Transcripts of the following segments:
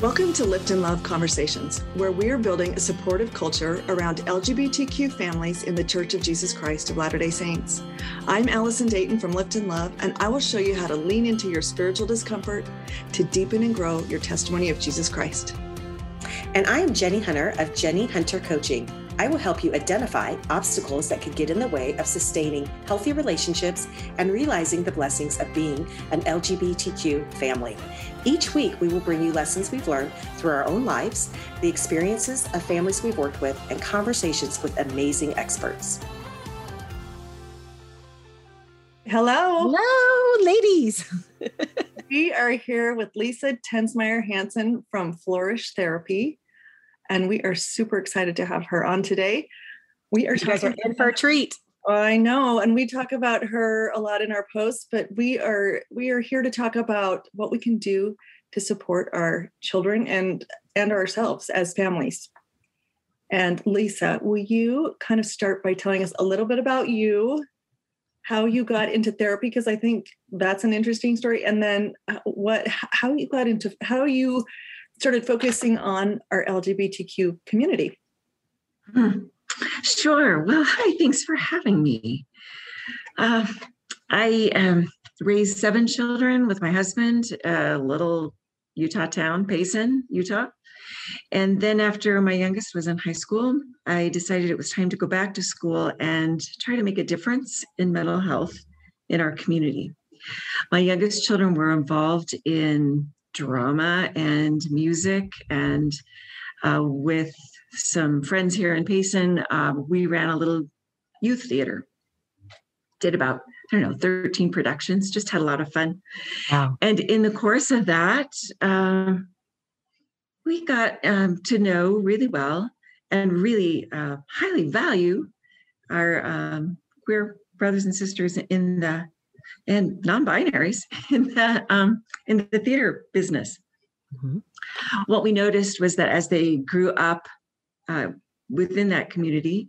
Welcome to Lift and Love Conversations, where we are building a supportive culture around LGBTQ families in the Church of Jesus Christ of Latter day Saints. I'm Allison Dayton from Lift and Love, and I will show you how to lean into your spiritual discomfort to deepen and grow your testimony of Jesus Christ. And I am Jenie Hunter of Jenie Hunter Coaching. I will help you identify obstacles that could get in the way of sustaining healthy relationships and realizing the blessings of being an LGBTQ family. Each week, we will bring you lessons we've learned through our own lives, the experiences of families we've worked with, and conversations with amazing experts. Hello. Hello, ladies. we are here with Lisa Tensmeyer Hansen from Flourish Therapy and we are super excited to have her on today. We are you guys are in for a treat. I know, and we talk about her a lot in our posts, but we are we are here to talk about what we can do to support our children and and ourselves as families. And Lisa, will you kind of start by telling us a little bit about you, how you got into therapy because I think that's an interesting story and then uh, what how you got into how you started focusing on our LGBTQ community. Hmm. Sure. Well, hi, thanks for having me. Uh, I um, raised seven children with my husband, a little Utah town, Payson, Utah. And then after my youngest was in high school, I decided it was time to go back to school and try to make a difference in mental health in our community. My youngest children were involved in drama and music. And uh, with some friends here in Payson, um, we ran a little youth theater. Did about, I don't know, 13 productions, just had a lot of fun. Wow. And in the course of that, uh, we got um, to know really well and really uh, highly value our um, queer brothers and sisters in the and non-binaries in the um, in the theater business. Mm-hmm. What we noticed was that as they grew up uh, within that community,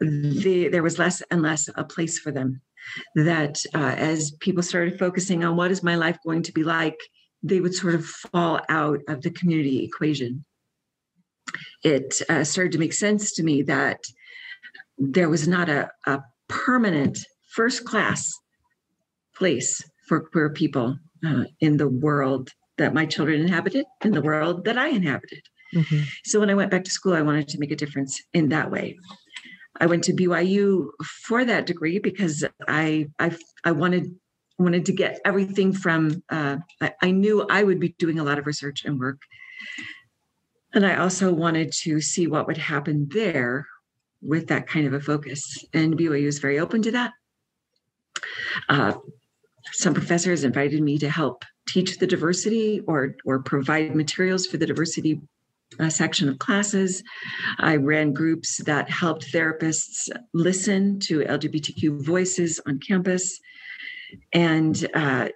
there was less and less a place for them. That uh, as people started focusing on what is my life going to be like, they would sort of fall out of the community equation. It uh, started to make sense to me that there was not a, a permanent first class place for queer people uh, in the world that my children inhabited, in the world that I inhabited. Mm-hmm. So when I went back to school, I wanted to make a difference in that way. I went to BYU for that degree because I I, I wanted wanted to get everything from. Uh, I, I knew I would be doing a lot of research and work, and I also wanted to see what would happen there with that kind of a focus. And BYU is very open to that. Uh, some professors invited me to help teach the diversity or or provide materials for the diversity uh, section of classes. I ran groups that helped therapists listen to LGBTQ voices on campus. And uh,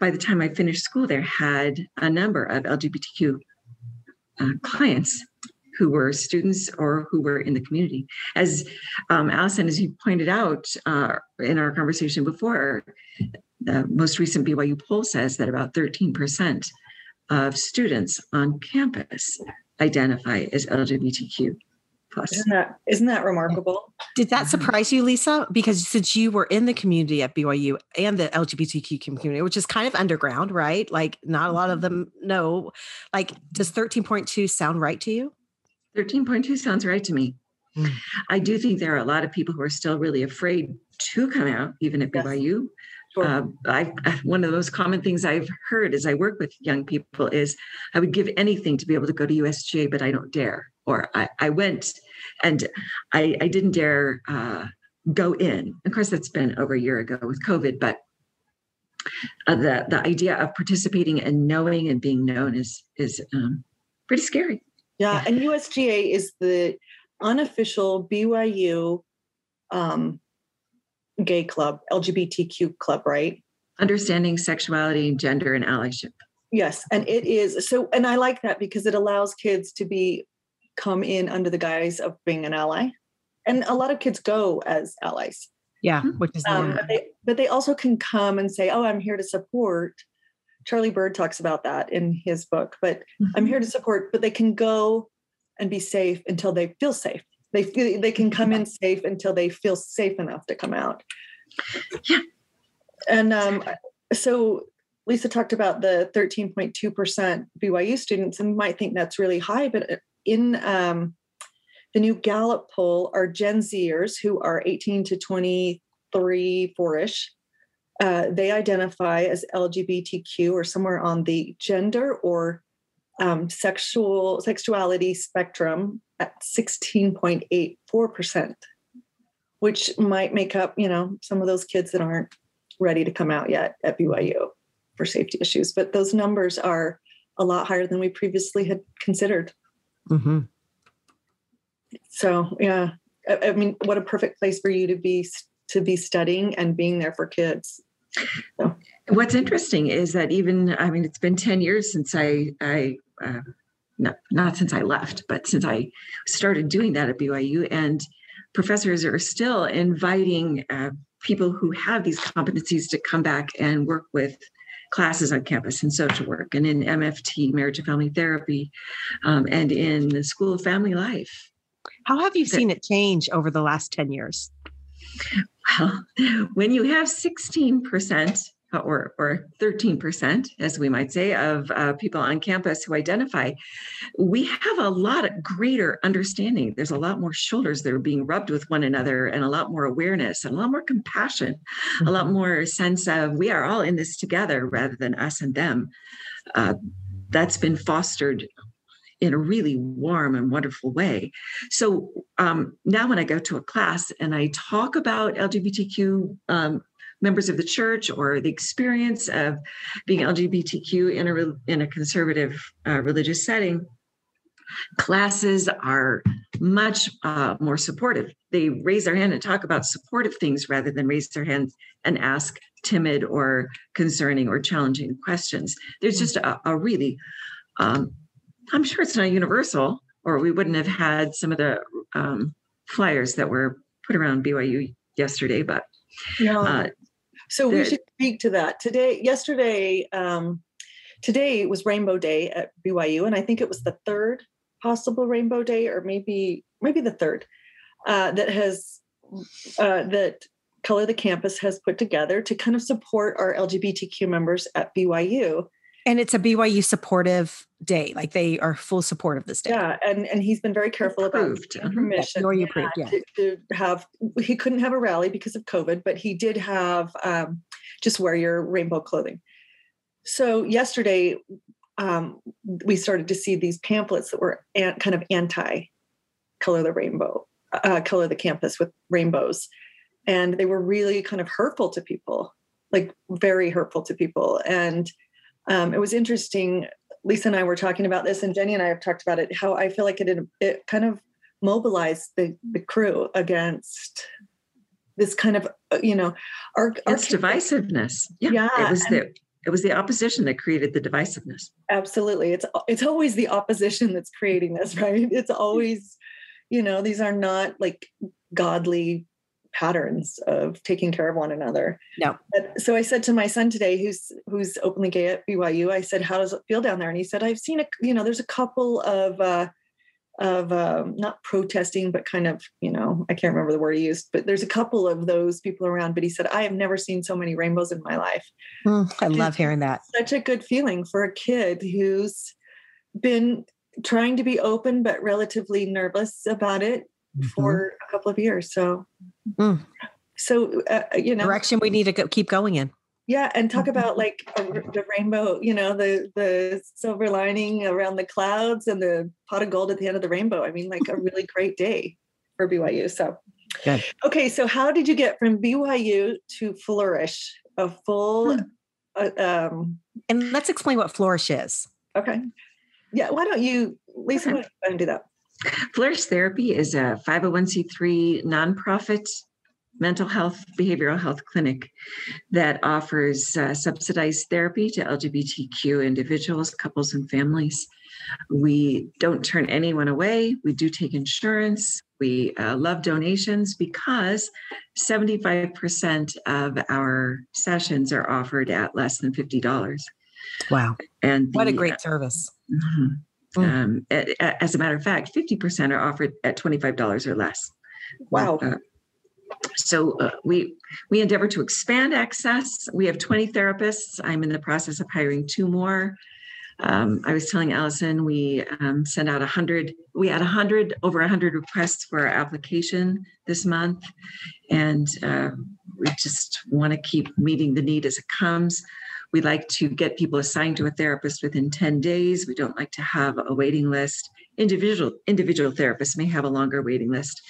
by the time I finished school, there had a number of LGBTQ uh, clients who were students or who were in the community. As um, Allison, as you pointed out uh, in our conversation before, the most recent BYU poll says that about 13% of students on campus identify as LGBTQ plus. Isn't that, isn't that remarkable? Did that surprise you, Lisa? Because since you were in the community at BYU and the LGBTQ community, which is kind of underground, right? Like not a lot of them know. Like, does 13.2 sound right to you? 13.2 sounds right to me. Mm. I do think there are a lot of people who are still really afraid to come out, even at yes. BYU. Uh, I, one of the most common things I've heard as I work with young people is I would give anything to be able to go to USGA, but I don't dare. Or I, I went and I, I didn't dare uh, go in. Of course, that's been over a year ago with COVID, but uh, the the idea of participating and knowing and being known is is um, pretty scary. Yeah, and USGA is the unofficial BYU um, gay club, LGBTQ club, right? Understanding sexuality, and gender, and allyship. Yes, and it is so, and I like that because it allows kids to be come in under the guise of being an ally, and a lot of kids go as allies. Yeah, hmm. which is um, but, they, but they also can come and say, "Oh, I'm here to support." Charlie Bird talks about that in his book. But mm-hmm. I'm here to support. But they can go and be safe until they feel safe. They feel, they can come in safe until they feel safe enough to come out. Yeah. And um, so Lisa talked about the 13.2% BYU students, and might think that's really high, but uh, in um, the new Gallup poll, our Gen Zers who are 18 to 23, four-ish, uh, they identify as LGBTQ or somewhere on the gender or um, sexual sexuality spectrum at 16.84%, which might make up, you know, some of those kids that aren't ready to come out yet at BYU for safety issues. But those numbers are a lot higher than we previously had considered. Mm-hmm. So yeah, I, I, mean, what a perfect place for you to be to be studying and being there for kids. So. What's interesting is that even I mean, it's been ten years since I I. Uh, not, not since I left, but since I started doing that at BYU, and professors are still inviting uh, people who have these competencies to come back and work with classes on campus in social work and in MFT, marriage and family therapy, um, and in the School of Family Life. How have you seen it change over the last 10 years? Well, when you have 16% or, or 13%, as we might say, of uh, people on campus who identify, we have a lot of greater understanding. There's a lot more shoulders that are being rubbed with one another, and a lot more awareness, and a lot more compassion, mm-hmm. a lot mm-hmm. more sense of we are all in this together rather than us and them. Uh, that's been fostered in a really warm and wonderful way. So um, now, when I go to a class and I talk about LGBTQ um, members of the church or the experience of being LGBTQ in a in a conservative uh, religious setting, classes are much uh, more supportive. They raise their hand and talk about supportive things rather than raise their hands and ask timid or concerning or challenging questions. There's just a, a really, um, I'm sure it's not universal, or we wouldn't have had some of the um, flyers that were put around BYU yesterday. But no. uh, so we should speak to that today. Yesterday, um, today was Rainbow Day at BYU, and I think it was the third possible Rainbow Day, or maybe maybe the third uh, that has uh, that Color the Campus has put together to kind of support our LGBTQ members at BYU. And it's a BYU supportive day. Like they are full support of this day. Yeah, and and he's been very careful approved. about permission. Yeah, approved, yeah. To, to, have he couldn't have a rally because of COVID, but he did have um, just wear your rainbow clothing. So yesterday, um, we started to see these pamphlets that were an, kind of anti color the rainbow, uh, color the campus with rainbows, and they were really kind of hurtful to people, like very hurtful to people, and um, it was interesting. Lisa and I were talking about this, and Jenie and I have talked about it. How I feel like it it kind of mobilized the the crew against this kind of uh, you know our, our it's divisiveness. Yeah, yeah, it was the it was the opposition that created the divisiveness. Absolutely, it's it's always the opposition that's creating this, right? It's always you know these are not like godly patterns of taking care of one another. No. But, so I said to my son today, who's who's openly gay at BYU, I said, "How does it feel down there?" And he said, "I've seen a, you know, there's a couple of uh, of um, not protesting, but kind of, you know, I can't remember the word he used, but there's a couple of those people around. But he said, I have never seen so many rainbows in my life. Mm, I love hearing that. Such a good feeling for a kid who's been trying to be open but relatively nervous about it mm-hmm. for a couple of years. So, mm. so uh, you know, direction we need to go, keep going in. Yeah, and talk mm-hmm. about like a, the rainbow. You know, the the silver lining around the clouds and the pot of gold at the end of the rainbow. I mean, like a really great day for BYU. So, Good. okay, so how did you get from BYU to Flourish? A full, hmm. uh, um, and let's explain what Flourish is. Okay. Yeah, why don't you, Lisa? Okay. Why don't you do that? Flourish Therapy is a 501c3 nonprofit mental health, behavioral health clinic that offers uh, subsidized therapy to LGBTQ individuals, couples, and families. We don't turn anyone away. We do take insurance. We uh, love donations because 75% of our sessions are offered at less than $50. Wow. And what a great service. Mm-hmm. Um, as a matter of fact, 50% are offered at $25 or less. Wow. Uh, so uh, we we endeavor to expand access. We have 20 therapists. I'm in the process of hiring two more. Um, I was telling Allison we um, sent out 100. We had 100 over 100 requests for our application this month, and uh, we just want to keep meeting the need as it comes. We like to get people assigned to a therapist within 10 days. We don't like to have a waiting list. Individual individual therapists may have a longer waiting list,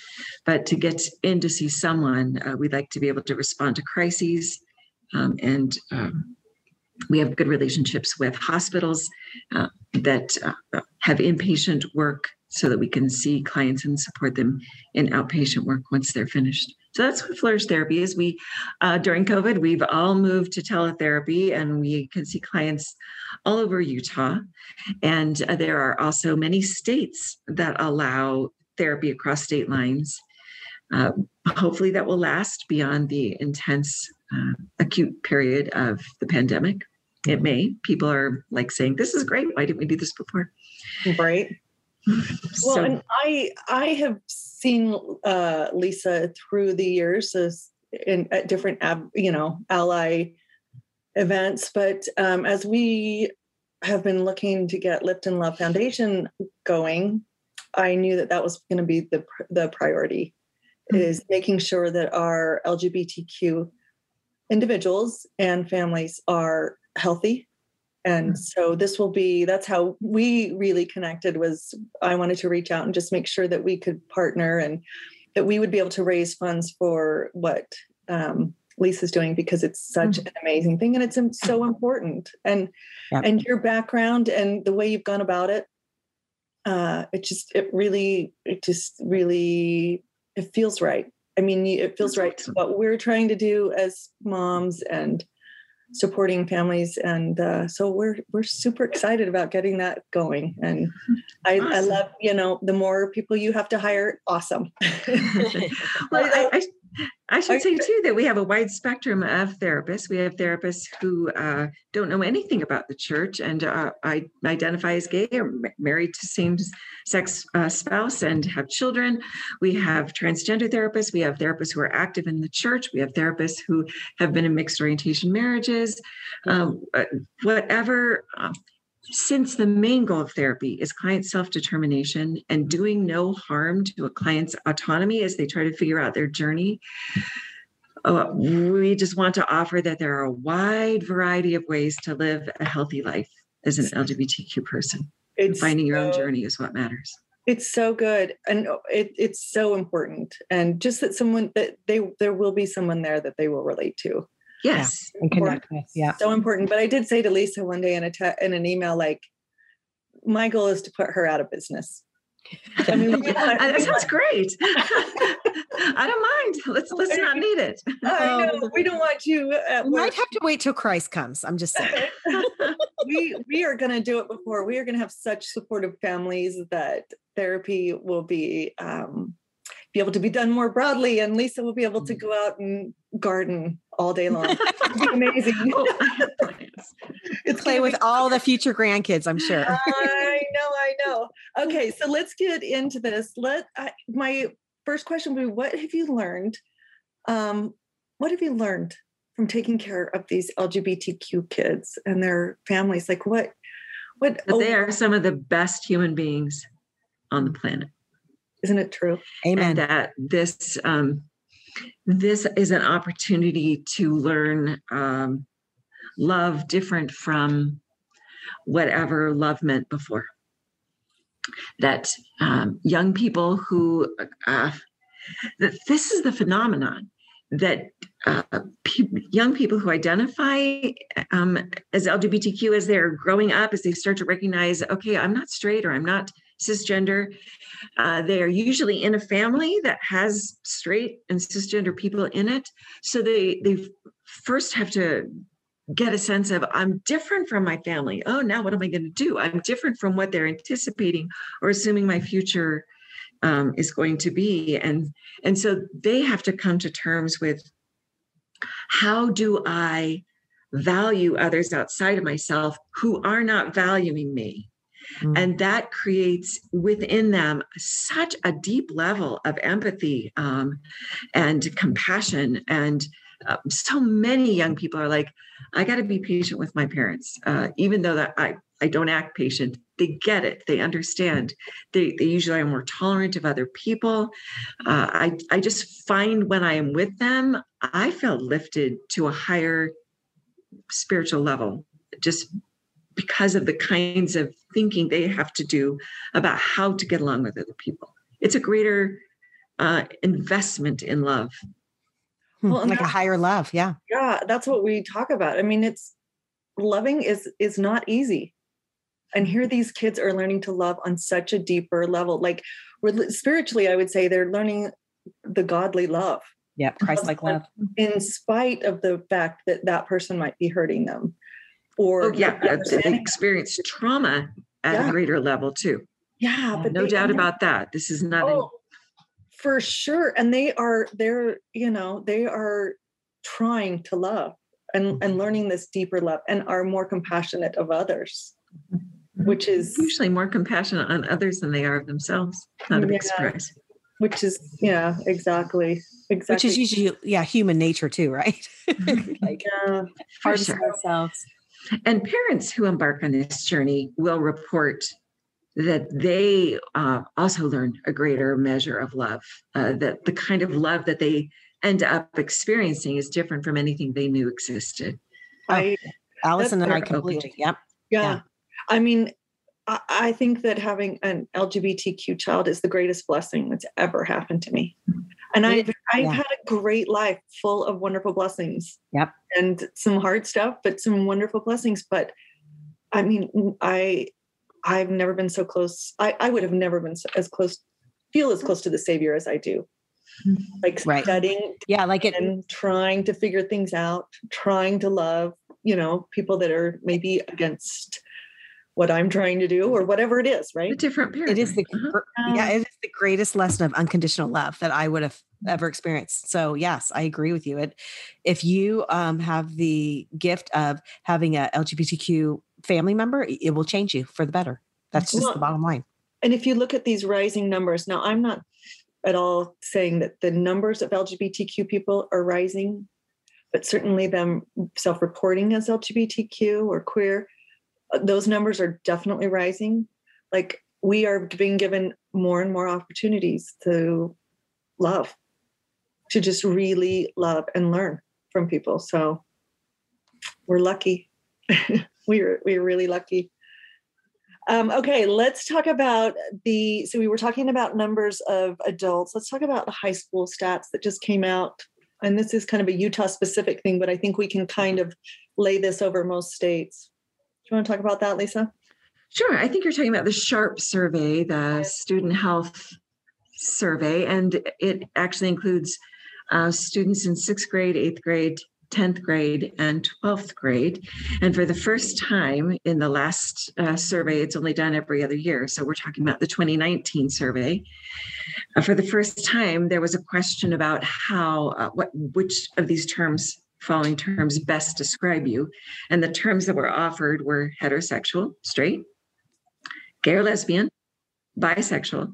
but to get in to see someone, uh, we like to be able to respond to crises. Um, and um, we have good relationships with hospitals uh, that uh, have inpatient work so that we can see clients and support them in outpatient work once they're finished. So that's what Flourish Therapy is. We, uh, during COVID, we've all moved to teletherapy and we can see clients all over Utah. And uh, there are also many states that allow therapy across state lines. Uh, hopefully, that will last beyond the intense uh, acute period of the pandemic. It may. People are like saying, "This is great. Why didn't we do this before?" Right. So, well, and I I have seen uh, Lisa through the years as in at different ab, you know ally events, but um, as we have been looking to get Lift and Love Foundation going, I knew that that was going to be the the priority mm-hmm. is making sure that our LGBTQ individuals and families are healthy and mm. so this will be that's how we really connected was i wanted to reach out and just make sure that we could partner and that we would be able to raise funds for what um, lisa's doing because it's such mm-hmm. an amazing thing and it's so important and yeah. and your background and the way you've gone about it uh, it just it really it just really it feels right i mean it feels right to what we're trying to do as moms and supporting families and uh, so we're we're super excited about getting that going and I, awesome. I love you know the more people you have to hire awesome well I, I, I should say too that we have a wide spectrum of therapists. We have therapists who uh, don't know anything about the church and uh, I identify as gay or married to same-sex uh, spouse and have children. We have transgender therapists. We have therapists who are active in the church. We have therapists who have been in mixed orientation marriages. Um, uh, whatever um, since the main goal of therapy is client self determination and doing no harm to a client's autonomy as they try to figure out their journey, uh, we just want to offer that there are a wide variety of ways to live a healthy life as an LGBTQ person. It's finding your so, own journey is what matters. It's so good, and it, it's so important, and just that someone that they there will be someone there that they will relate to. Yes. Yeah. And connect with. Yeah. So important. But I did say to Lisa one day in a te- in an email, like, my goal is to put her out of business. I mean, that sounds great. I don't mind. Let's let's not need it. I know. We don't want you. we might have to wait till Christ comes. I'm just saying. we we are going to do it before. We are going to have such supportive families that therapy will be um, be able to be done more broadly, and Lisa will be able to mm. go out and garden all day long. It's amazing. oh, it's play with all the future grandkids, I'm sure. I know, I know. Okay, so let's get into this. Let I, my first question would be: What have you learned? Um, what have you learned from taking care of these LGBTQ kids and their families? Like what? What? But they are some of the best human beings on the planet. Isn't it true? Amen. And that this um, this is an opportunity to learn um, love different from whatever love meant before. That um, young people who, uh, that this is the phenomenon that uh, pe- young people who identify um, as LGBTQ as they're growing up, as they start to recognize, okay, I'm not straight or I'm not cisgender. Uh, they are usually in a family that has straight and cisgender people in it. So they they first have to get a sense of I'm different from my family. Oh, now what am I going to do? I'm different from what they're anticipating or assuming my future um, is going to be, and and so they have to come to terms with how do I value others outside of myself who are not valuing me. Mm. And that creates within them such a deep level of empathy um, and compassion. And uh, so many young people are like, I got to be patient with my parents, uh, even though that I, I don't act patient. They get it. They understand. They, they usually are more tolerant of other people. Uh, I, I just find when I am with them, I feel lifted to a higher spiritual level just because of the kinds of thinking they have to do about how to get along with other people. It's a greater uh, investment in love. Hmm, well, like a higher love, yeah. Yeah, that's what we talk about. I mean, it's loving is is not easy. And here these kids are learning to love on such a deeper level. Like spiritually, I would say they're learning the godly love. Yeah, Christ-like love. In spite of the fact that that person might be hurting them or oh, yeah, they experience trauma at yeah. a greater level too. Yeah, but no doubt about that. This is not oh, for sure. And they are they're, you know, they are trying to love and, and mm-hmm. learning this deeper love and are more compassionate of others, mm-hmm. which is usually more compassionate on others than they are of themselves. Not a big yeah, surprise. Which is, yeah, exactly. Exactly. Which is usually yeah, human nature too, right? like yeah, hard sure. ourselves. And parents who embark on this journey will report that they uh, also learn a greater measure of love, uh, that the kind of love that they end up experiencing is different from anything they knew existed. I, oh, Allison and I completely, yep. Yeah. yeah. I mean, I, I think that having an LGBTQ child is the greatest blessing that's ever happened to me. And I've, I've yeah. had a great life full of wonderful blessings. Yep. And some hard stuff, but some wonderful blessings. But I mean, I I've never been so close. I, I would have never been so, as close, feel as close to the Savior as I do. Like right. studying, yeah, like it, and trying to figure things out, trying to love, you know, people that are maybe against what I'm trying to do or whatever it is, right? A different paradigm. It is the uh-huh. yeah, it is the greatest lesson of unconditional love that I would have ever experienced. So yes, I agree with you. It if you um, have the gift of having a LGBTQ family member, it will change you for the better. That's just well, the bottom line. And if you look at these rising numbers, now I'm not at all saying that the numbers of LGBTQ people are rising, but certainly them self-reporting as LGBTQ or queer uh, those numbers are definitely rising. Like we are being given more and more opportunities to love, to just really love and learn from people. So we're lucky. we're we're really lucky. Um, okay, let's talk about the. So we were talking about numbers of adults. Let's talk about the high school stats that just came out. And this is kind of a Utah specific thing, but I think we can kind of lay this over most states Do you want to talk about that, Lisa? Sure. I think you're talking about the SHARP survey, the student health survey, and it actually includes uh, students in sixth grade, eighth grade, 10th grade, and 12th grade. And for the first time in the last uh, survey, it's only done every other year. So we're talking about the 2019 survey. Uh, for the first time, there was a question about how, uh, what, which of these terms following terms best describe you. And the terms that were offered were heterosexual, straight, gay or lesbian, bisexual,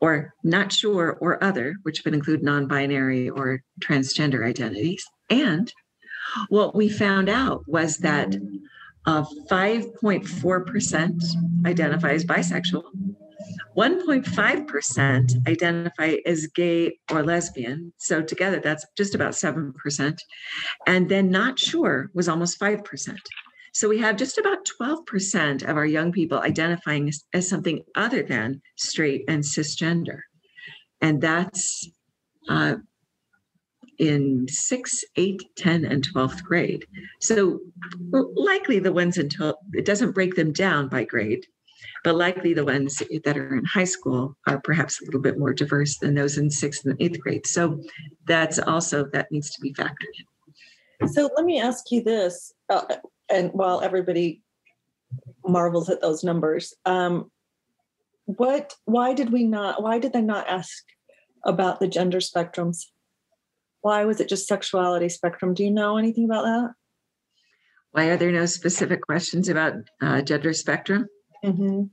or not sure or other, which would include non binary or transgender identities. And what we found out was that uh, 5.4% identify as bisexual, 1.5% identify as gay or lesbian. So together, that's just about 7%. And then not sure was almost 5%. So we have just about 12% of our young people identifying as, as something other than straight and cisgender. And that's uh, in six, eight, 10, and 12th grade. So likely the ones until it doesn't break them down by grade but likely the ones that are in high school are perhaps a little bit more diverse than those in sixth and eighth grade. So that's also that needs to be factored in. So let me ask you this, uh, and while everybody marvels at those numbers, um, what? Why did we not? Why did they not ask about the gender spectrums? Why was it just sexuality spectrum? Do you know anything about that? Why are there no specific questions about uh, gender spectrum? Mm-hmm.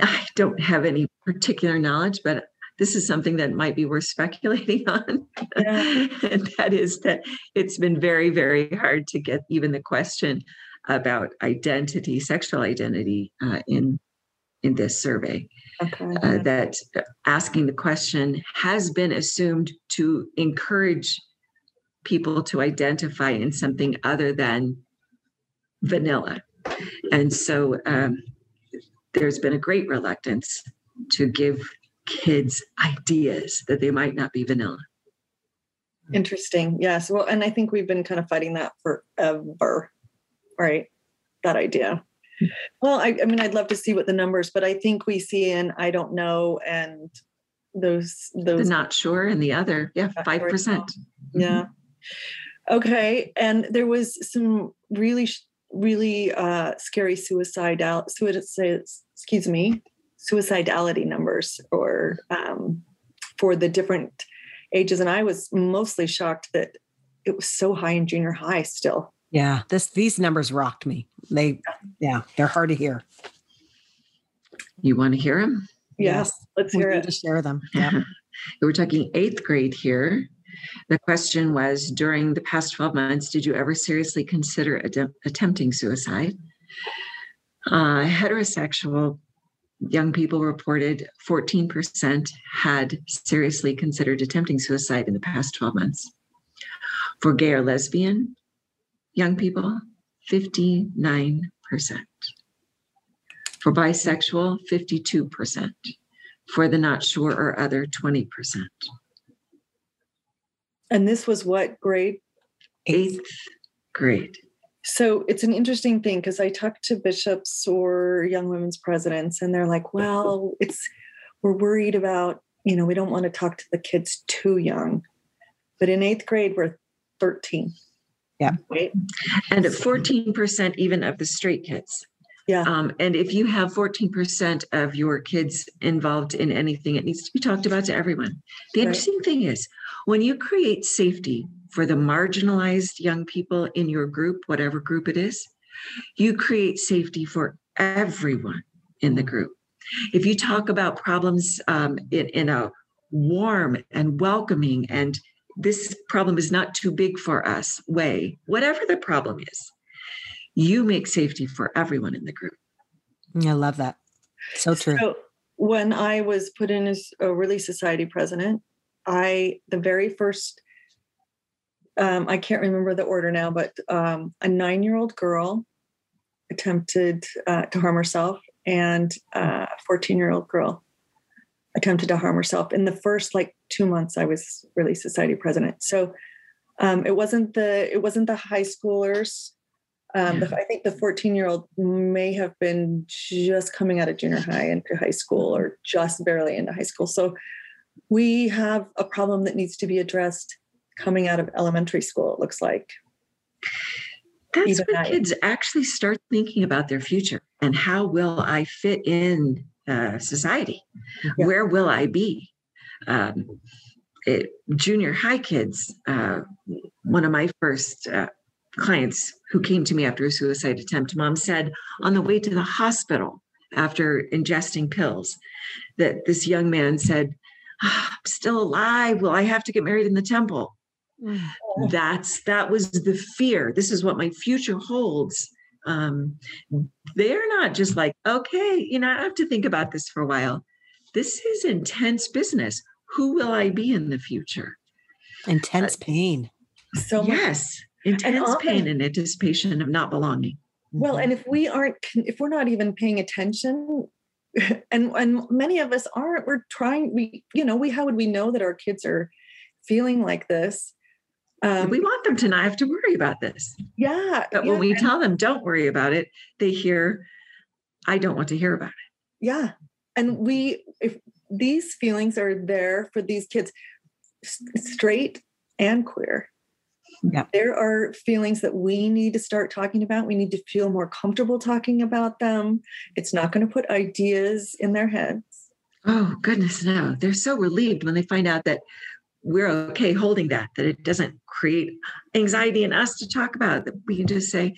I don't have any particular knowledge, but this is something that might be worth speculating on. Yeah. and that is that it's been very, very hard to get even the question about identity, sexual identity, uh, in in this survey. Okay. Uh, that asking the question has been assumed to encourage people to identify in something other than vanilla, and so um, there's been a great reluctance to give kids ideas that they might not be vanilla. Interesting. Yes. Well, and I think we've been kind of fighting that forever, right? That idea. Well, I, I mean, I'd love to see what the numbers, but I think we see in I don't know and those The those not sure and the other, yeah, five percent. yeah. Okay, and there was some really really uh scary suicidal suicide excuse me suicidality numbers or um for the different ages and I was mostly shocked that it was so high in junior high still. Yeah, this these numbers rocked me. They, yeah, they're hard to hear. You want to hear them? Yes, let's we hear need it. to share them. Yeah. We're talking eighth grade here. The question was during the past 12 months, did you ever seriously consider attem- attempting suicide? Uh, heterosexual young people reported 14% had seriously considered attempting suicide in the past 12 months. For gay or lesbian young people, 59%. For bisexual, 52%. For the not sure or other, 20%. And this was what grade? Eighth grade. So it's an interesting thing because I talk to bishops or young women's presidents, and they're like, well, it's, we're worried about, you know, we don't want to talk to the kids too young. But in eighth grade, we're 13. Yeah. Right. And 14% even of the straight kids. Yeah. Um, and if you have 14% of your kids involved in anything, it needs to be talked about to everyone. The Right. interesting thing is when you create safety for the marginalized young people in your group, whatever group it is, you create safety for everyone in the group. If you talk about problems um, in, in a warm and welcoming and this problem is not too big for us way, whatever the problem is, you make safety for everyone in the group. I love that. So true. So when I was put in as a Relief Society president, I the very first um, I can't remember the order now, but um, a nine-year-old girl attempted uh, to harm herself, and uh, a fourteen-year-old girl attempted to harm herself in the first like two months I was Relief Society president. So um, it wasn't the it wasn't the high schoolers. Um, the, I think the 14 year old may have been just coming out of junior high into high school or just barely into high school. So we have a problem that needs to be addressed coming out of elementary school, it looks like. That's Even when I- kids actually start thinking about their future and how will I fit in uh, society? Yeah. Where will I be? Um, it, junior high kids, uh, one of my first uh, clients who came to me after a suicide attempt, mom said on the way to the hospital after ingesting pills that this young man said, "Ah, I'm still alive. Will I have to get married in the temple? That's that was the fear. This is what my future holds. Um they're not just like okay you know i have to think about this for a while. This is intense business. Who will i be in the future? Intense pain. So yes intense often- pain and anticipation of not belonging. Well, and if we aren't, if we're not even paying attention, and and many of us aren't, we're trying. We, you know, we how would we know that our kids are feeling like this? Um, we want them to not have to worry about this yeah, but yeah, when we and- tell them don't worry about it they hear i don't want to hear about it yeah, and we, if these feelings are there for these kids, straight and queer. Yeah. There are feelings that we need to start talking about. We need to feel more comfortable talking about them. It's not going to put ideas in their heads. Oh, goodness, no. They're so relieved when they find out that we're okay holding that, that it doesn't create anxiety in us to talk about that we can just say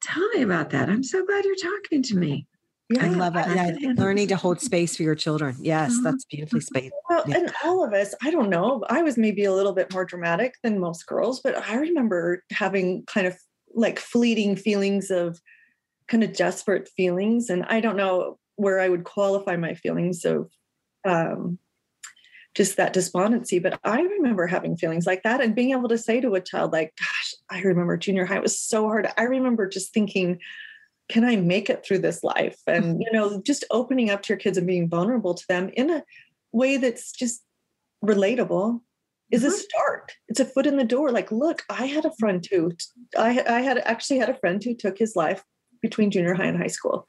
tell me about that i'm so glad you're talking to me yeah, I love it. Yeah, learning to hold space for your children. Yes, mm-hmm. that's beautifully spaced. Well, yeah. and all of us, I don't know, I was maybe a little bit more dramatic than most girls, but I remember having kind of like fleeting feelings of kind of desperate feelings. And I don't know where I would qualify my feelings of um, just that despondency. But I remember having feelings like that and being able to say to a child, like, gosh, I remember junior high it was so hard. I remember just thinking, can I make it through this life? And, mm-hmm. you know, just opening up to your kids and being vulnerable to them in a way that's just relatable is a mm-hmm. start. It's a foot in the door. Like, look, I had a friend too. I, I had actually had a friend who took his life between junior high and high school.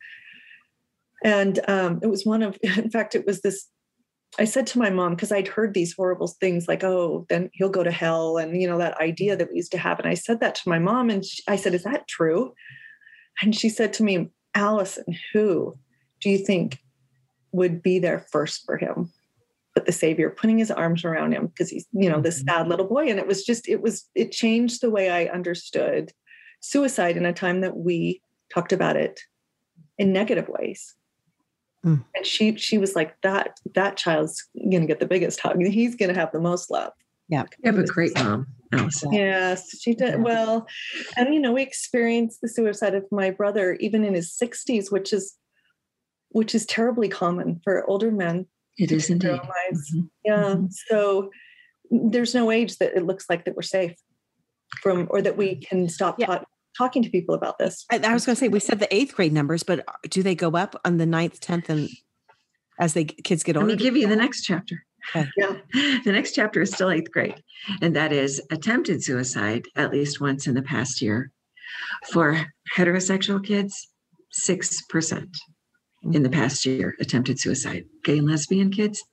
And um, it was one of, in fact, it was this. I said to my mom, because I'd heard these horrible things like, oh, then he'll go to hell. And, you know, that idea that we used to have. And I said that to my mom. And she, I said, is that true? And she said to me, Allison, who do you think would be there first for him? But the Savior putting his arms around him because he's, you know, this mm-hmm. sad little boy. And it was just, it was, it changed the way I understood suicide in a time that we talked about it in negative ways. Mm. And she she was like, that that child's gonna get the biggest hug. He's gonna have the most love. Yeah. You have a great mom. Allison. Yes, she did well. And you know, we experienced the suicide of my brother even in his 60s, which is which is terribly common for older men. It is indeed. Mm-hmm. Yeah. Mm-hmm. So there's no age that it looks like that we're safe from or that we can stop yeah. Ta- talking to people about this. I, I was going to say we said the eighth grade numbers, but uh, do they go up on the ninth, tenth, and as they kids get older? Let me give you the next chapter. Okay. Yeah. The next chapter is still eighth grade, and that is attempted suicide at least once in the past year. For heterosexual kids, 6% in the mm-hmm. past year attempted suicide. Gay and lesbian kids,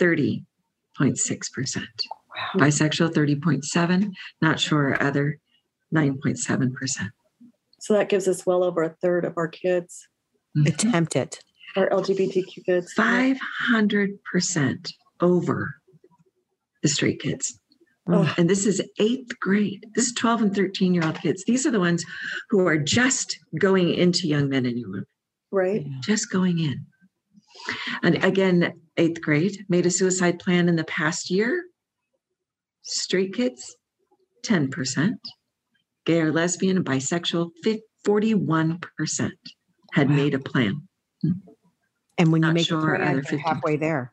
30.6%. Wow. Bisexual, 30.7. Not sure other, 9.7%. So that gives us well over a third of our kids. Mm-hmm. Attempted. Our LGBTQ kids. 500% over the straight kids. Oh. And this is eighth grade. This is 12 and 13 year old kids. These are the ones who are just going into young men and women. Right. Just going in. And again, eighth grade made a suicide plan in the past year. Straight kids, 10%. Gay or lesbian and bisexual, 41% had wow. made a plan. And when Not you make sure a plan, you're halfway there.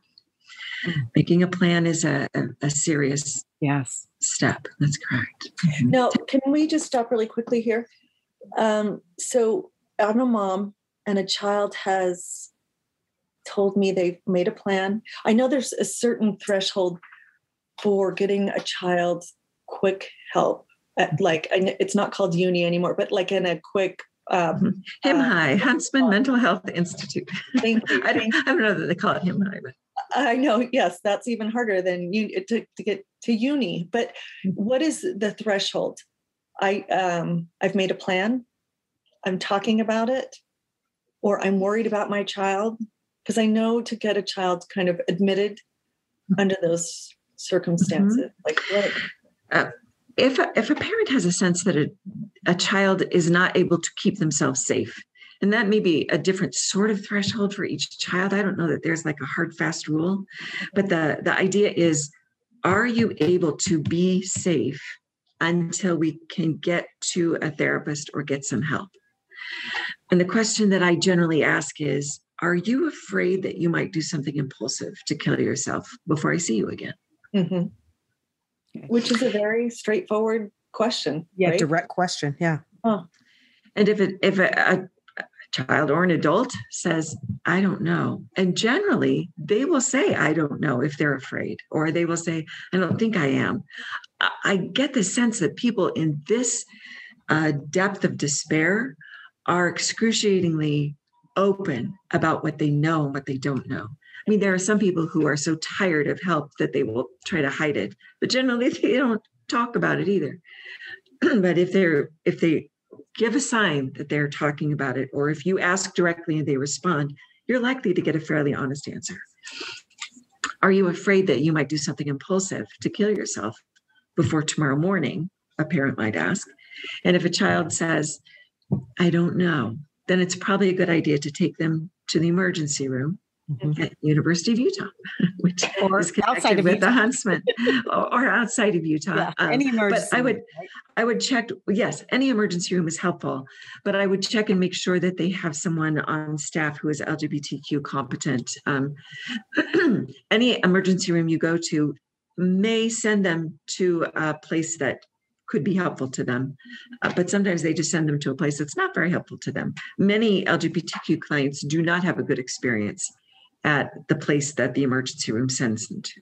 Making a plan is a, a, a serious yes. step. That's correct. Now can we just stop really quickly here? Um, so i'm a mom and a child has told me they've made a plan. I know there's a certain threshold for getting a child quick help. at like it's not called uni anymore but like in a quick um, him uh, high huntsman uh, mental health institute thank you, I, don't, I, don't, know that they call it him high but I know, yes, that's even harder than you to, to get to uni. But mm-hmm. what is the threshold? I um, I've made a plan. I'm talking about it, or I'm worried about my child because I know to get a child kind of admitted mm-hmm. under those circumstances, mm-hmm. like what. Uh, if a, if a parent has a sense that a, a child is not able to keep themselves safe and that may be a different sort of threshold for each child i don't know that there's like a hard fast rule but the the idea is are you able to be safe until we can get to a therapist or get some help and the question that i generally ask is are you afraid that you might do something impulsive to kill yourself before i see you again mm-hmm. Which is a very straightforward question yeah right? direct question yeah oh. and if it if a, a, child or an adult says, I don't know. And generally, they will say, I don't know if they're afraid, or they will say, I don't think I am. I get the sense that people in this uh, depth of despair are excruciatingly open about what they know and what they don't know. I mean, there are some people who are so tired of help that they will try to hide it, but generally they don't talk about it either. but if they're if they give a sign that they're talking about it, or if you ask directly and they respond, you're likely to get a fairly honest answer. Are you afraid that you might do something impulsive to kill yourself? before tomorrow morning? A parent might ask. And if a child says, I don't know, then it's probably a good idea to take them to the emergency room mm-hmm. at University of Utah, which or is outside of with Utah. the Huntsman, or, or, outside of Utah. Yeah, um, any emergency. But I would, right? I would check. Yes, any emergency room is helpful, but I would check and make sure that they have someone on staff who is LGBTQ competent. Um, any emergency room you go to may send them to a place that could be helpful to them. Uh, but sometimes they just send them to a place that's not very helpful to them. Many LGBTQ clients do not have a good experience at the place that the emergency room sends them to.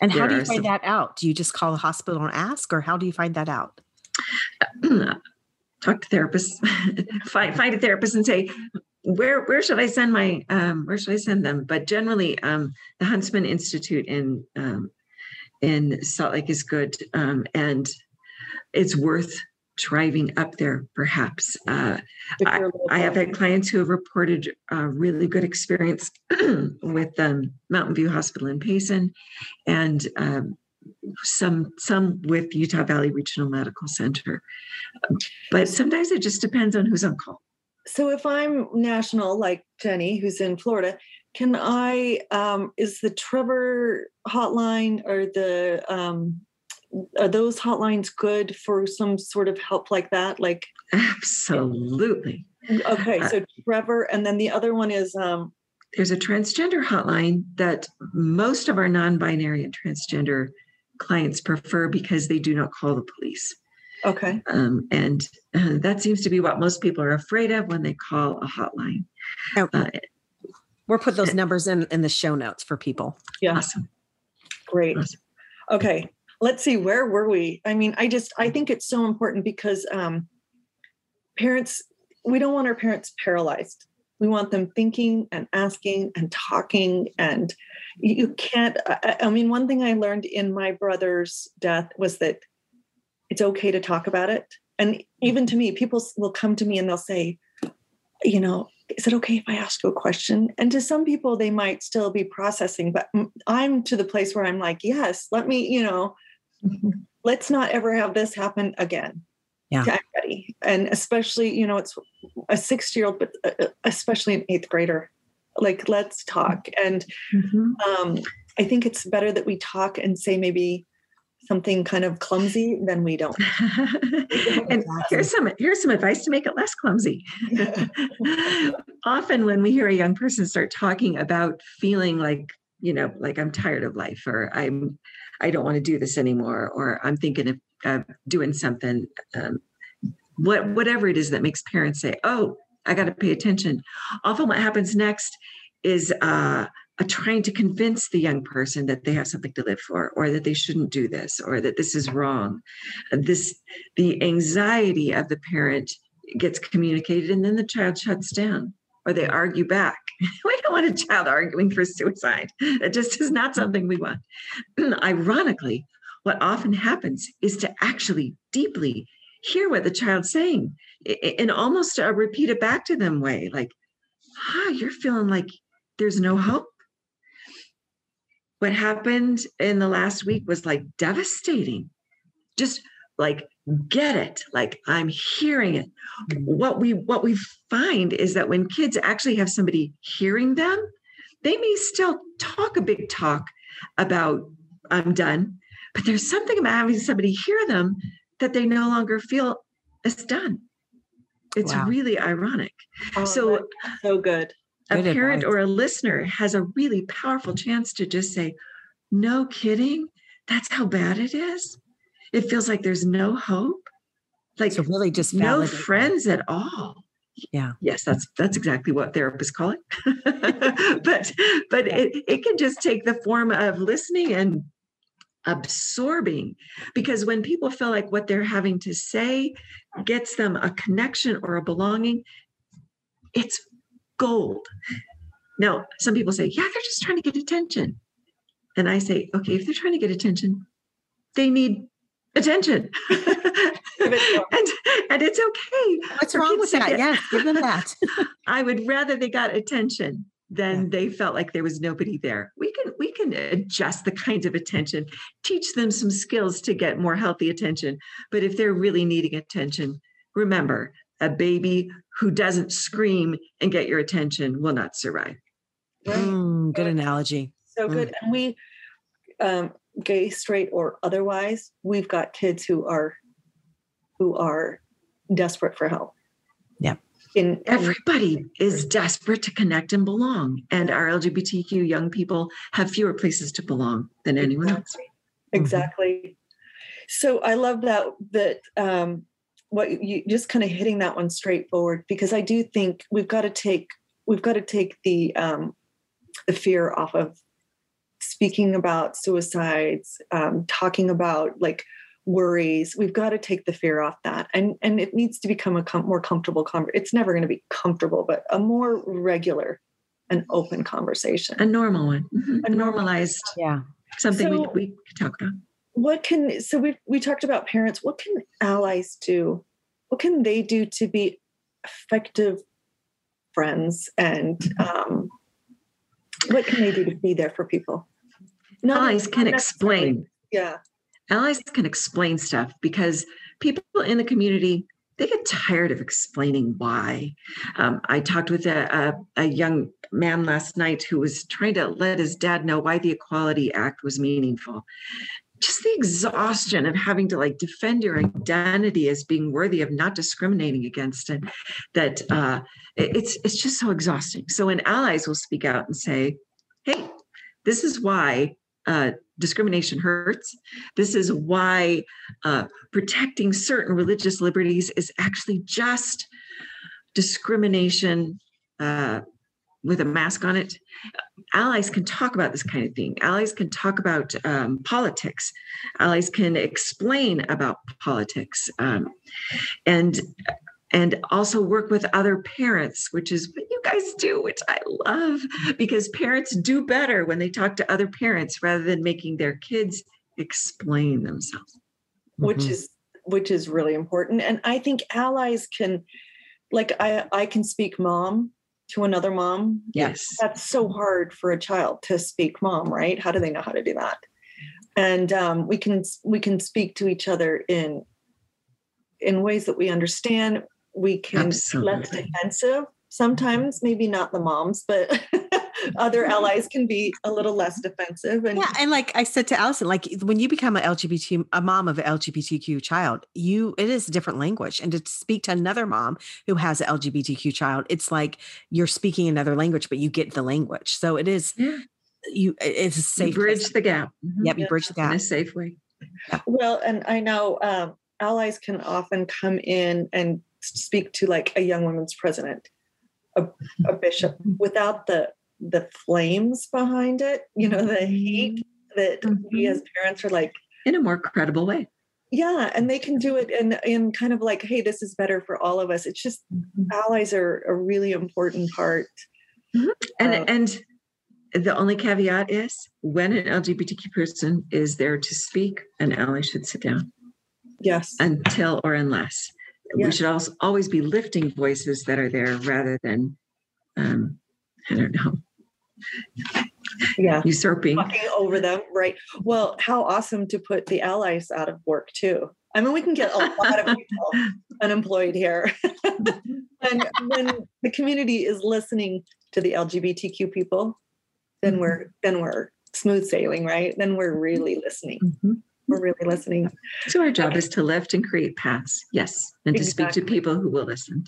And how do you find some, that out? Do you just call the hospital and ask, or how do you find that out? Talk to therapists, find, find a therapist and say, where where should I send my um, where should I send them? But generally, um, the Huntsman Institute in um, in Salt Lake is good, um, and it's worth driving up there perhaps. Uh, I, I, have had clients who have reported a really good experience with um, mountain view hospital in payson and um, some some with utah valley regional medical center. But sometimes it just depends on who's on call. So if i'm national like Jenie who's in florida can i um, is the trevor hotline or the um, are those hotlines good for some sort of help like that? Like absolutely. Okay uh, so trevor and then the other one is um there's a transgender hotline that most of our non-binary and transgender clients prefer because they do not call the police. Okay. Um, and uh, that seems to be what most people are afraid of when they call a hotline. Oh, uh, we'll put those numbers in in the show notes for people. Yeah. Awesome. Great. Awesome. okay let's see where were we? I mean i just i think it's so important because um, parents we don't want our parents paralyzed. We want them thinking and asking and talking and you can't I, I mean one thing i learned in my brother's death was that it's okay to talk about it. And even to me people will come to me and they'll say you know is it okay if I ask you a question? And to some people, they might still be processing, but I'm to the place where I'm like, yes, let me, you know, Mm-hmm. Let's not ever have this happen again yeah. to anybody. And especially, you know, it's a six year old, but uh, uh, especially an eighth grader. Like, let's talk. And mm-hmm. um, I think it's better that we talk and say maybe something kind of clumsy than we don't. and here's some here's some advice to make it less clumsy. Often when we hear a young person start talking about feeling like, you know, like I'm tired of life or I'm I don't want to do this anymore, or I'm thinking of uh, doing something. Um, what whatever it is that makes parents say, "Oh, I got to pay attention." Often, what happens next is uh, trying to convince the young person that they have something to live for, or that they shouldn't do this, or that this is wrong. This the anxiety of the parent gets communicated, and then the child shuts down or they argue back. we don't want a child arguing for suicide. That just is not something we want. Ironically, what often happens is to actually deeply hear what the child's saying in almost a repeat it back to them way like, ah, you're feeling like there's no hope. What happened in the last week was like devastating. Just like get it. Like i'm hearing it. Mm-hmm. what we what we find is that when kids actually have somebody hearing them they may still talk a big talk about i'm done but there's something about having somebody hear them that they no longer feel it's done. It's wow. really ironic. Oh, so so good. a good parent advice. or a listener has a really powerful chance to just say no kidding? That's how bad it is it feels like there's no hope. Like so really just no friends that. at all. Yeah. Yes that's that's exactly what therapists call it. But but yeah. it, it can just take the form of listening and absorbing because when people feel like what they're having to say gets them a connection or a belonging it's gold. Now some people say yeah they're just trying to get attention. And i say okay if they're trying to get attention they need attention. and, and it's okay. What's wrong with that? Get, yes, give them that. I would rather they got attention than yeah. they felt like there was nobody there. We can we can adjust the kinds of attention, teach them some skills to get more healthy attention. But if they're really needing attention, remember, a baby who doesn't scream and get your attention will not survive. Mm, good analogy. So good. Mm. And we um, gay, straight, or otherwise, we've got kids who are who are desperate for help. Yeah. In, everybody is desperate to connect and belong and our lgbtq young people have fewer places to belong than anyone exactly. else exactly mm-hmm. so i love that that um what you just kind of hitting that one straightforward because i do think we've got to take we've got to take the um the fear off of speaking about suicides um talking about like worries we've got to take the fear off that. And and it needs to become a com- more comfortable conversation it's never going to be comfortable but a more regular and open conversation. A normal one. Mm-hmm. a normalized yeah. something so, we, we can talk about. what can so we we talked about parents what can allies do? What can they do to be effective friends and um, what can they do to be there for people allies can explain yeah allies can explain stuff because people in the community they get tired of explaining why. Um, I talked with a, a, a, young man last night who was trying to let his dad know why the Equality Act was meaningful. Just the exhaustion of having to like defend your identity as being worthy of not discriminating against it. That uh, it's it's just so exhausting. So when allies will speak out and say, "Hey, this is why uh, discrimination hurts. This is why uh, protecting certain religious liberties is actually just discrimination uh, with a mask on it. Allies can talk about this kind of thing. Allies can talk about um, politics. Allies can explain about politics. Um, and and also work with other parents, which is you guys do, which I love because parents do better when they talk to other parents rather than making their kids explain themselves. Which mm-hmm. is which is really important. And I think allies can like I I can speak mom to another mom. Yes. That's so hard for a child to speak mom, right? How do they know how to do that? And um, we can we can speak to each other in in ways that we understand we can Absolutely. less defensive sometimes maybe not the moms but other allies can be a little less defensive and yeah and like i said to allison like when you become a lgbt a mom of an lgbtq child you it is a different language and to speak to another mom who has an lgbtq child it's like you're speaking another language but you get the language so it is yeah. you it's a safe you bridge place. the gap mm-hmm. yep you bridge the gap in a safe way yeah. well and i know um, allies can often come in and speak to like a young woman's president, a, a bishop, without the the flames behind it. You know, the heat that mm-hmm. we as parents are like in a more credible way. Yeah, and they can do it in in kind of like, hey, this is better for all of us. It's just mm-hmm. allies are a really important part. Mm-hmm. And and the only caveat is when an LGBTQ person is there to speak, an ally should sit down. Yes. Until or unless yeah. we should also always be lifting voices that are there rather than um, i don't know. Yeah. Usurping. Talking over them right. Well how awesome to put the allies out of work too. I mean we can get a lot of people unemployed here. And when the community is listening to the lgbtq people then mm-hmm. we're then we're smooth sailing right? Then we're really listening. Mm-hmm we're really listening. So our job okay. is to lift and create paths. Yes. And to speak to people who will listen.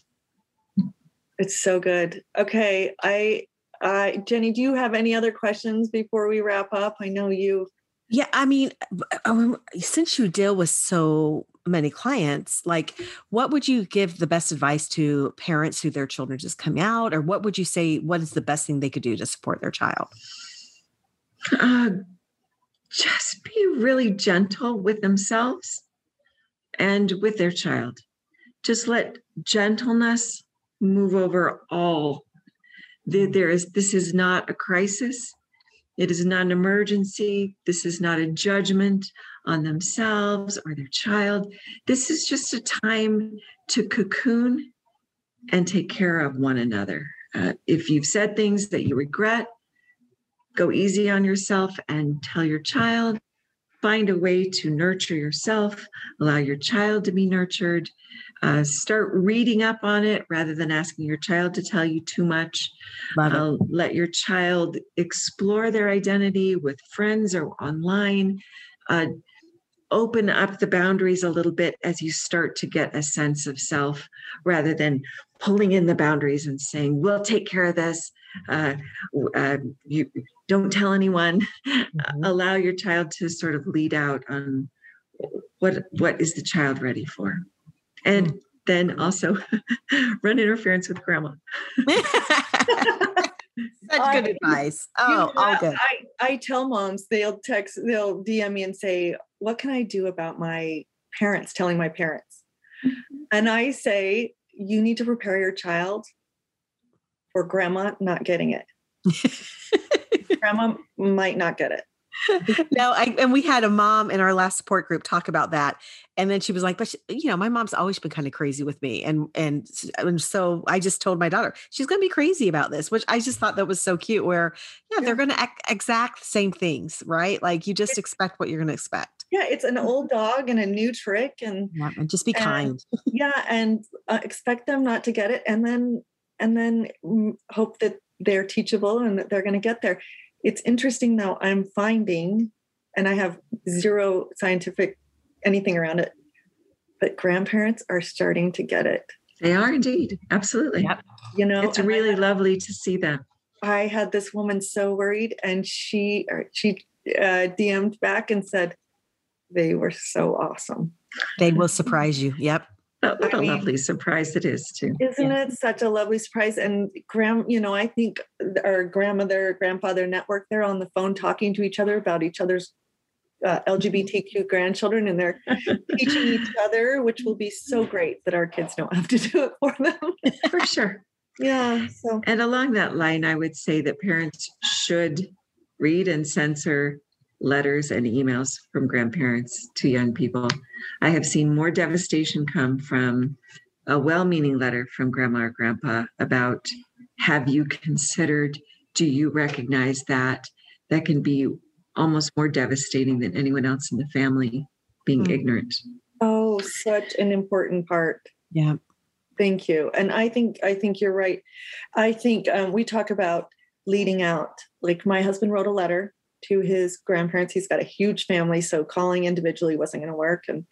It's so good. Okay. I uh, Jenie, do you have any other questions before we wrap up? I know you. Yeah, I mean, um, since you deal with so many clients, like, what would you give the best advice to parents who their children just come out, or what would you say? What is the best thing they could do to support their child? Uh, just be really gentle with themselves and with their child. Just let gentleness move over all. There is this is not a crisis. It is not an emergency. This is not a judgment on themselves or their child. This is just a time to cocoon and take care of one another. uh, if you've said things that you regret, go easy on yourself and tell your child. Find a way to nurture yourself, allow your child to be nurtured. Uh, start reading up on it rather than asking your child to tell you too much. Uh, let your child explore their identity with friends or online. Uh, open up the boundaries a little bit as you start to get a sense of self rather than pulling in the boundaries and saying, we'll take care of this. Uh, uh, you don't tell anyone. Mm-hmm. Allow your child to sort of lead out on what what is the child ready for, and mm-hmm. then also run interference with grandma. Such good advice. Oh, you know, all good. I, I tell moms, they'll text, they'll DM me and say, What can I do about my parents telling my parents? Mm-hmm. And I say, You need to prepare your child for grandma not getting it. Grandma might not get it. no, I, and we had a mom in our last support group talk about that, and then she was like, "But she, you know, my mom's always been kind of crazy with me," and and and so I just told my daughter she's going to be crazy about this, which I just thought that was so cute. Where yeah, they're going to exact same things, right? Like you just expect what you're going to expect. Yeah, it's an old dog and a new trick, and yeah, and just be and, kind. yeah, and uh, expect them not to get it, and then and then mm, hope that they're teachable and that they're going to get there it's interesting though, I'm finding, and I have zero scientific anything around it, but grandparents are starting to get it. They are indeed. Absolutely. Yep. You know, it's really had, lovely to see that. I had this woman so worried and she, she uh, DM'd back and said, they were so awesome. They will surprise you. Yep. Oh, what I a mean, lovely surprise it is too. Isn't yeah. it such a lovely surprise? And grand, you know, I think our grandmother, grandfather network, they're on the phone talking to each other about each other's uh, LGBTQ grandchildren, and they're teaching each other, which will be so great that our kids don't have to do it for them. for sure. Yeah. So, and along that line, I would say that parents should read and censor letters and emails from grandparents to young people. I have seen more devastation come from a well meaning letter from grandma or grandpa about have you considered, do you recognize that? That can be almost more devastating than anyone else in the family being mm. ignorant. Oh, such an important part. Yeah. Thank you. And I think I think you're right. I think um, we talk about leading out. Like my husband wrote a letter to his grandparents. He's got a huge family, so calling individually wasn't going to work. And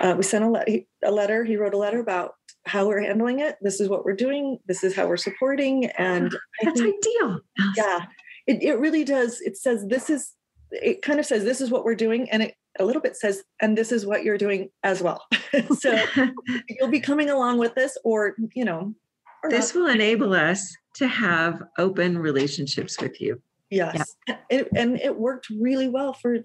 uh, we sent a, le- a letter. He wrote a letter about how we're handling it. This is what we're doing. This is how we're supporting. And that's think, ideal. Yeah, it, it really does. It says this is. It kind of says this is what we're doing, and it a little bit says, and this is what you're doing as well. so you'll be coming along with this, or you know, or this not. will enable us to have open relationships with you. Yes, yeah. it, and it worked really well for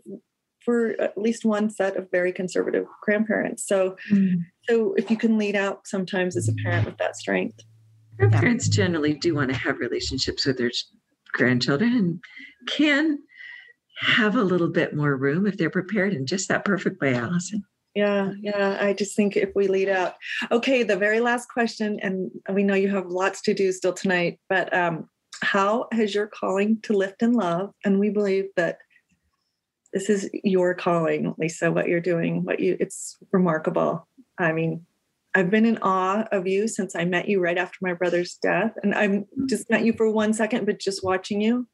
for at least one set of very conservative grandparents. So, mm. so if you can lead out sometimes as a parent with that strength, grandparents yeah. generally do want to have relationships with their grandchildren and can have a little bit more room if they're prepared in just that perfect way, Allison. Yeah, yeah. I just think if we lead out. Okay, the very last question, and we know you have lots to do still tonight, but um, how has your calling to lift and love? And we believe that this is your calling, Lisa, what you're doing, what you it's remarkable. I mean, I've been in awe of you since I met you right after my brother's death. And I'm just met you for one second, but just watching you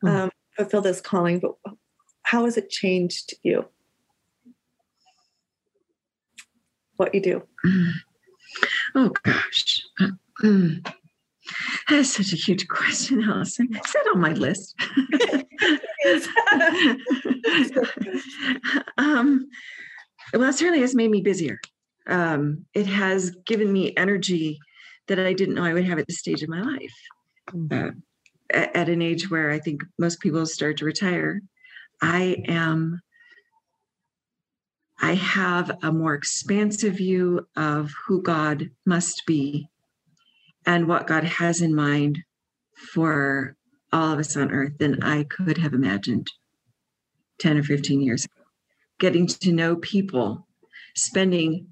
hmm. um, fulfill this calling. But how has it changed you? What you do? Oh gosh. Uh, mm. That's such a huge question, Allison. Is that on my list? um, well, it certainly has made me busier. Um, it has given me energy that I didn't know I would have at this stage of my life. Mm-hmm. Uh, at, at an age where I think most people start to retire, I am. I have a more expansive view of who God must be and what God has in mind for all of us on earth than I could have imagined 10 or 15 years ago. Getting to know people, spending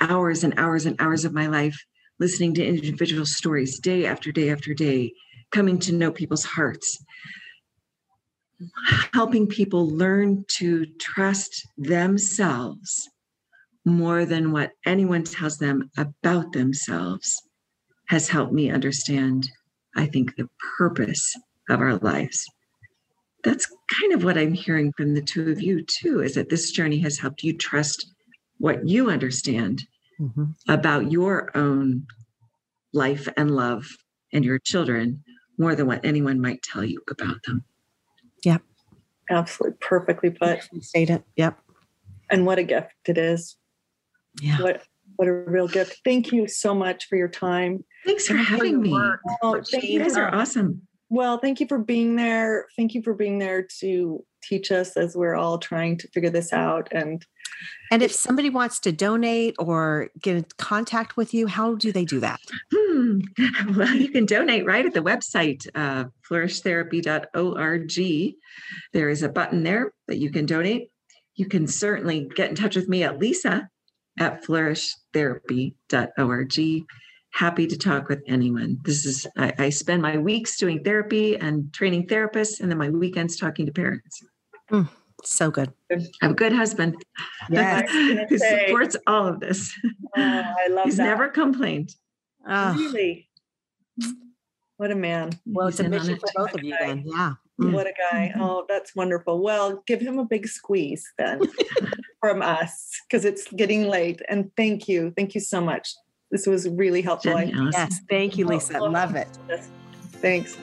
hours and hours and hours of my life listening to individual stories day after day after day, coming to know people's hearts, helping people learn to trust themselves more than what anyone tells them about themselves has helped me understand, I think, the purpose of our lives. That's kind of what I'm hearing from the two of you, too, is that this journey has helped you trust what you understand mm-hmm. about your own life and love and your children more than what anyone might tell you about them. Yep. Absolutely perfectly put. State it. Yep. And what a gift it is. Yeah. What what a real gift. Thank you so much for your time. Thanks for having me. Oh, thank you guys are awesome. Well, thank you for being there. Thank you for being there to teach us as we're all trying to figure this out. And and if somebody wants to donate or get in contact with you, how do they do that? Hmm. Well, you can donate right at the website, uh, flourishtherapy.org. There is a button there that you can donate. You can certainly get in touch with me at Lisa at flourishtherapy.org. Happy to talk with anyone. This is, I, I spend my weeks doing therapy and training therapists, and then my weekends talking to parents. Mm, so good. I'm a good husband. Yes. Who supports all of this. Oh, I love He's that. never complained. Oh. Really? What a man. Well, it's a mission for both of you then. Yeah. Mm. What a guy. Oh, that's wonderful. Well, give him a big squeeze then from us because it's getting late. And thank you. Thank you so much. This was really helpful. Jenie. Yes. Thank you, Lisa. Oh, love it. Thanks.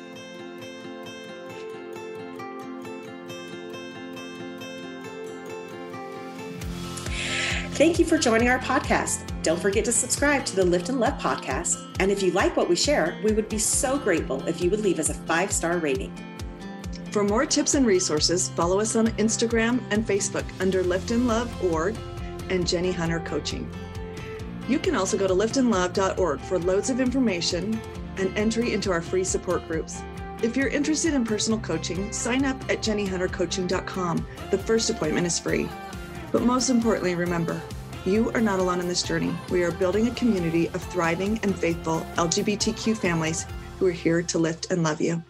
Thank you for joining our podcast. Don't forget to subscribe to the Lift and Love podcast. And if you like what we share, we would be so grateful if you would leave us a five star rating. For more tips and resources, follow us on Instagram and Facebook under Lift and Love Org and Jenie Hunter Coaching. You can also go to liftandlove.org for loads of information and entry into our free support groups. If you're interested in personal coaching, sign up at jeniehuntercoaching.com. The first appointment is free. But most importantly, remember, you are not alone in this journey. We are building a community of thriving and faithful LGBTQ families who are here to lift and love you.